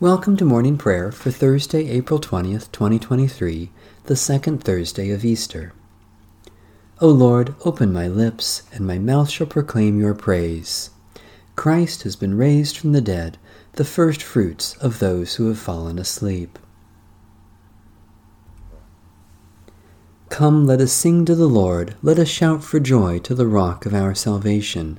Welcome to morning prayer for Thursday, April 20th, 2023, the second Thursday of Easter. O Lord, open my lips, and my mouth shall proclaim your praise. Christ has been raised from the dead, the first fruits of those who have fallen asleep. Come, let us sing to the Lord, let us shout for joy to the rock of our salvation.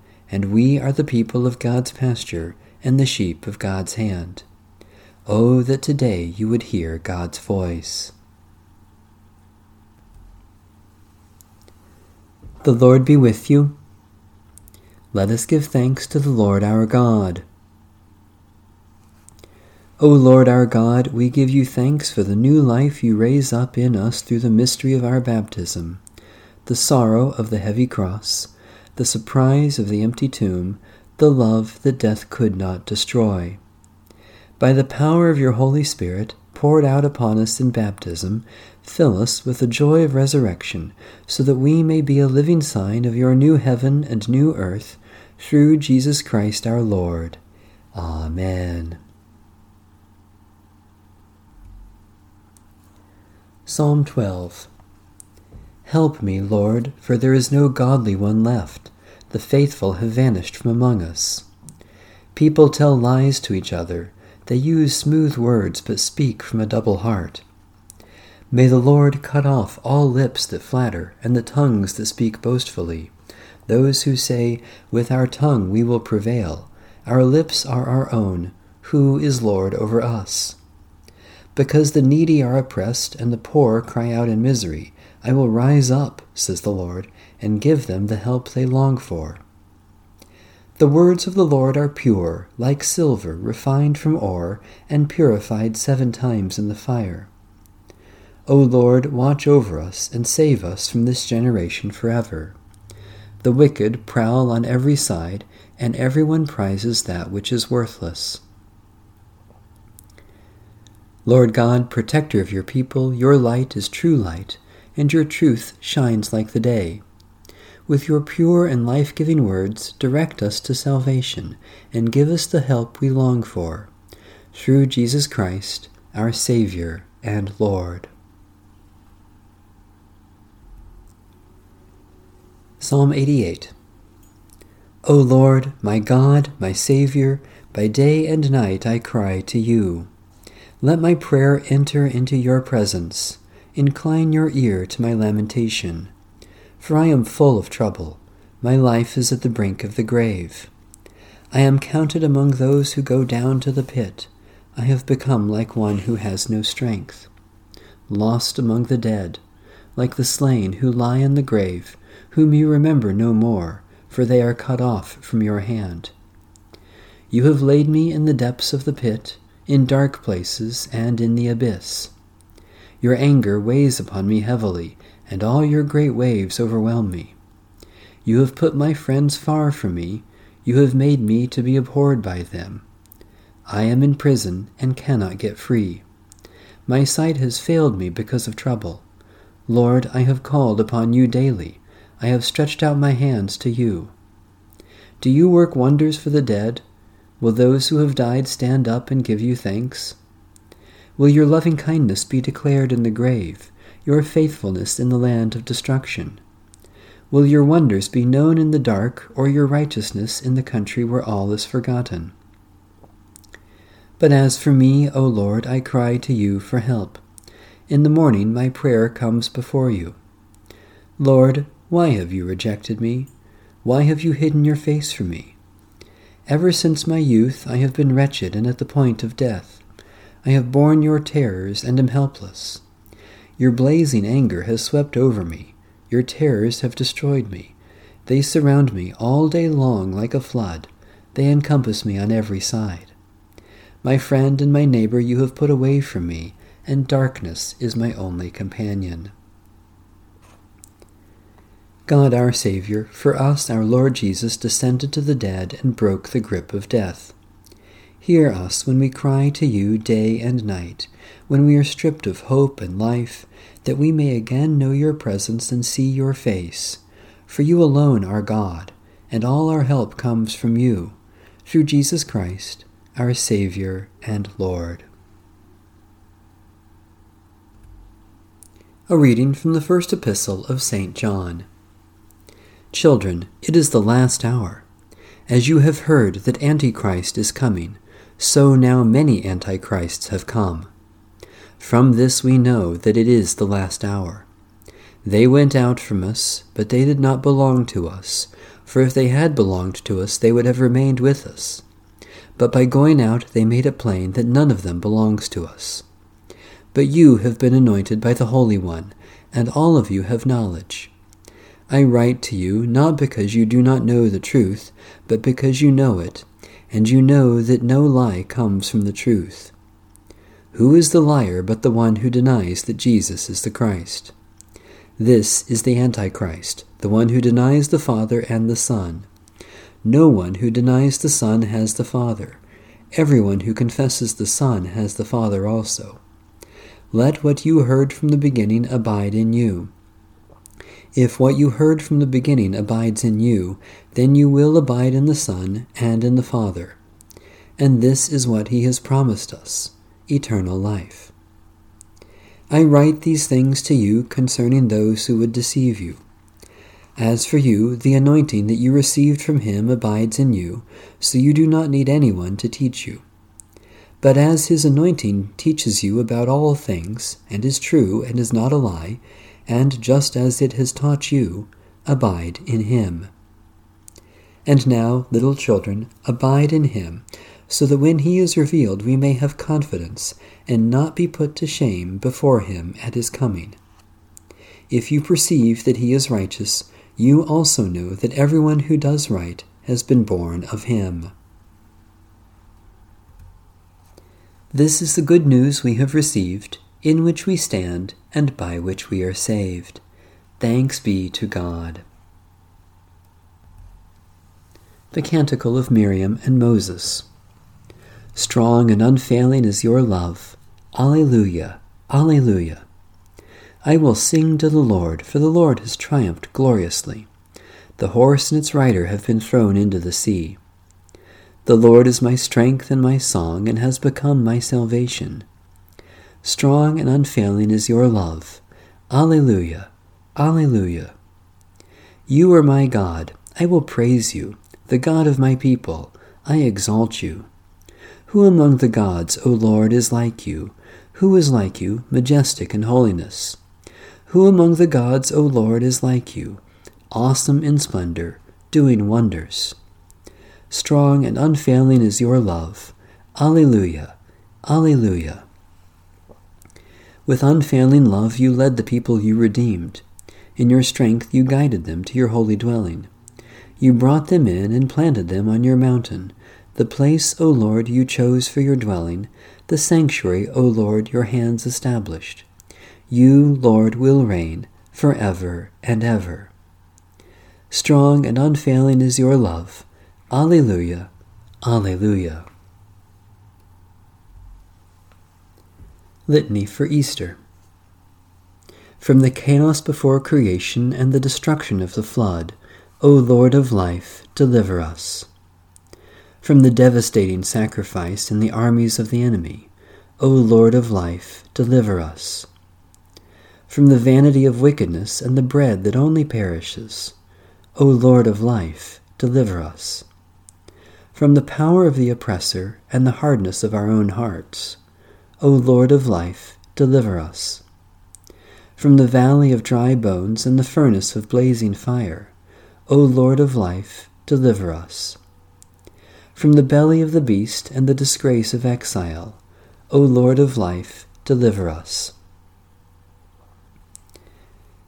and we are the people of God's pasture and the sheep of God's hand. Oh, that today you would hear God's voice. The Lord be with you. Let us give thanks to the Lord our God. O Lord our God, we give you thanks for the new life you raise up in us through the mystery of our baptism, the sorrow of the heavy cross, the surprise of the empty tomb, the love that death could not destroy. By the power of your Holy Spirit, poured out upon us in baptism, fill us with the joy of resurrection, so that we may be a living sign of your new heaven and new earth, through Jesus Christ our Lord. Amen. Psalm 12 Help me, Lord, for there is no godly one left. The faithful have vanished from among us. People tell lies to each other. They use smooth words, but speak from a double heart. May the Lord cut off all lips that flatter, and the tongues that speak boastfully. Those who say, With our tongue we will prevail, our lips are our own, who is Lord over us? Because the needy are oppressed, and the poor cry out in misery, I will rise up, says the Lord, and give them the help they long for. The words of the Lord are pure, like silver refined from ore, and purified seven times in the fire. O Lord, watch over us, and save us from this generation forever. The wicked prowl on every side, and everyone prizes that which is worthless. Lord God, protector of your people, your light is true light and your truth shines like the day. With your pure and life giving words, direct us to salvation and give us the help we long for. Through Jesus Christ, our Savior and Lord. Psalm 88 O Lord, my God, my Savior, by day and night I cry to you. Let my prayer enter into your presence incline your ear to my lamentation. For I am full of trouble, my life is at the brink of the grave. I am counted among those who go down to the pit. I have become like one who has no strength. Lost among the dead, like the slain who lie in the grave, whom you remember no more, for they are cut off from your hand. You have laid me in the depths of the pit, in dark places, and in the abyss. Your anger weighs upon me heavily, and all your great waves overwhelm me. You have put my friends far from me, you have made me to be abhorred by them. I am in prison and cannot get free. My sight has failed me because of trouble. Lord, I have called upon you daily. I have stretched out my hands to you. Do you work wonders for the dead? Will those who have died stand up and give you thanks? Will your loving kindness be declared in the grave, your faithfulness in the land of destruction? Will your wonders be known in the dark, or your righteousness in the country where all is forgotten? But as for me, O Lord, I cry to you for help. In the morning my prayer comes before you. Lord, why have you rejected me? Why have you hidden your face from me? Ever since my youth I have been wretched and at the point of death. I have borne your terrors and am helpless. Your blazing anger has swept over me. Your terrors have destroyed me. They surround me all day long like a flood. They encompass me on every side. My friend and my neighbor you have put away from me, and darkness is my only companion. God our Saviour, for us our Lord Jesus descended to the dead and broke the grip of death. Hear us when we cry to you day and night, when we are stripped of hope and life, that we may again know your presence and see your face. For you alone are God, and all our help comes from you, through Jesus Christ, our Saviour and Lord. A reading from the first epistle of St. John. Children, it is the last hour. As you have heard that Antichrist is coming, so now many Antichrists have come. From this we know that it is the last hour. They went out from us, but they did not belong to us, for if they had belonged to us, they would have remained with us. But by going out, they made it plain that none of them belongs to us. But you have been anointed by the Holy One, and all of you have knowledge. I write to you not because you do not know the truth, but because you know it, and you know that no lie comes from the truth. Who is the liar but the one who denies that Jesus is the Christ? This is the Antichrist, the one who denies the Father and the Son. No one who denies the Son has the Father. Everyone who confesses the Son has the Father also. Let what you heard from the beginning abide in you. If what you heard from the beginning abides in you, then you will abide in the Son and in the Father. And this is what he has promised us eternal life. I write these things to you concerning those who would deceive you. As for you, the anointing that you received from him abides in you, so you do not need anyone to teach you. But as his anointing teaches you about all things, and is true and is not a lie, and just as it has taught you, abide in him. And now, little children, abide in him, so that when he is revealed we may have confidence, and not be put to shame before him at his coming. If you perceive that he is righteous, you also know that everyone who does right has been born of him. This is the good news we have received, in which we stand, and by which we are saved. Thanks be to God. The Canticle of Miriam and Moses. Strong and unfailing is your love. Alleluia, Alleluia. I will sing to the Lord, for the Lord has triumphed gloriously. The horse and its rider have been thrown into the sea. The Lord is my strength and my song, and has become my salvation. Strong and unfailing is your love. Alleluia, Alleluia. You are my God. I will praise you, the God of my people. I exalt you. Who among the gods, O Lord, is like you? Who is like you, majestic in holiness? Who among the gods, O Lord, is like you, awesome in splendor, doing wonders? Strong and unfailing is your love. Alleluia, Alleluia. With unfailing love you led the people you redeemed. In your strength you guided them to your holy dwelling. You brought them in and planted them on your mountain, the place, O Lord, you chose for your dwelling, the sanctuary, O Lord, your hands established. You, Lord, will reign for ever and ever. Strong and unfailing is your love. Alleluia, Alleluia. Litany for Easter. From the chaos before creation and the destruction of the flood, O Lord of life, deliver us. From the devastating sacrifice in the armies of the enemy, O Lord of life, deliver us. From the vanity of wickedness and the bread that only perishes, O Lord of life, deliver us. From the power of the oppressor and the hardness of our own hearts, O Lord of life, deliver us. From the valley of dry bones and the furnace of blazing fire, O Lord of life, deliver us. From the belly of the beast and the disgrace of exile, O Lord of life, deliver us.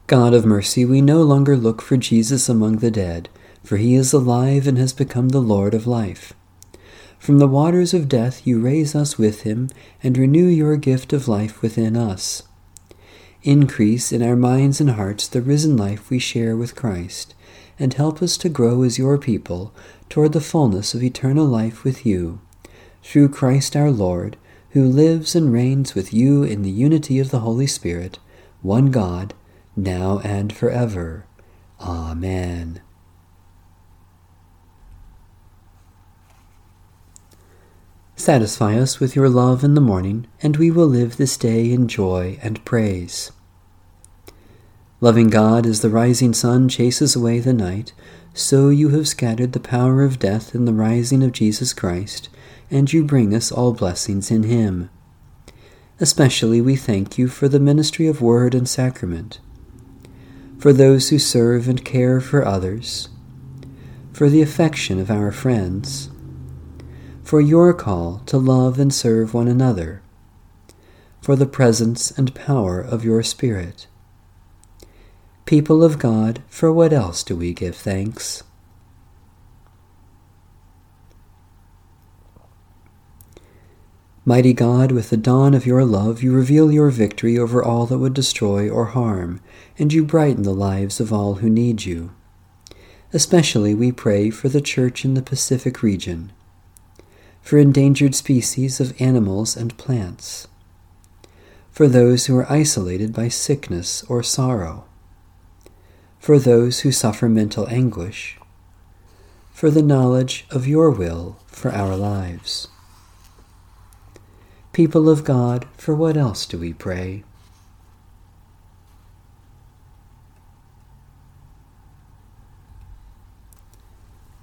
God of mercy, we no longer look for Jesus among the dead, for he is alive and has become the Lord of life. From the waters of death you raise us with him and renew your gift of life within us. Increase in our minds and hearts the risen life we share with Christ, and help us to grow as your people toward the fullness of eternal life with you. Through Christ our Lord, who lives and reigns with you in the unity of the Holy Spirit, one God, now and forever. Amen. Satisfy us with your love in the morning, and we will live this day in joy and praise. Loving God, as the rising sun chases away the night, so you have scattered the power of death in the rising of Jesus Christ, and you bring us all blessings in Him. Especially we thank you for the ministry of word and sacrament, for those who serve and care for others, for the affection of our friends for your call to love and serve one another, for the presence and power of your Spirit. People of God, for what else do we give thanks? Mighty God, with the dawn of your love, you reveal your victory over all that would destroy or harm, and you brighten the lives of all who need you. Especially we pray for the Church in the Pacific region for endangered species of animals and plants, for those who are isolated by sickness or sorrow, for those who suffer mental anguish, for the knowledge of your will for our lives. People of God, for what else do we pray?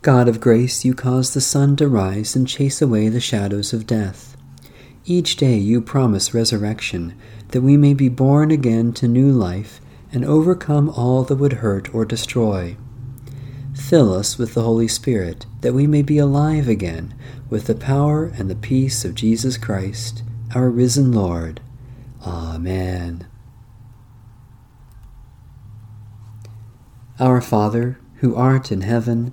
God of grace, you cause the sun to rise and chase away the shadows of death. Each day you promise resurrection, that we may be born again to new life and overcome all that would hurt or destroy. Fill us with the Holy Spirit, that we may be alive again with the power and the peace of Jesus Christ, our risen Lord. Amen. Our Father, who art in heaven,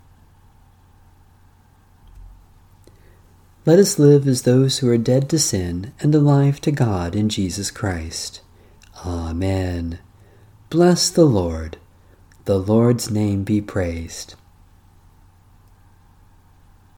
Let us live as those who are dead to sin and alive to God in Jesus Christ. Amen. Bless the Lord. The Lord's name be praised.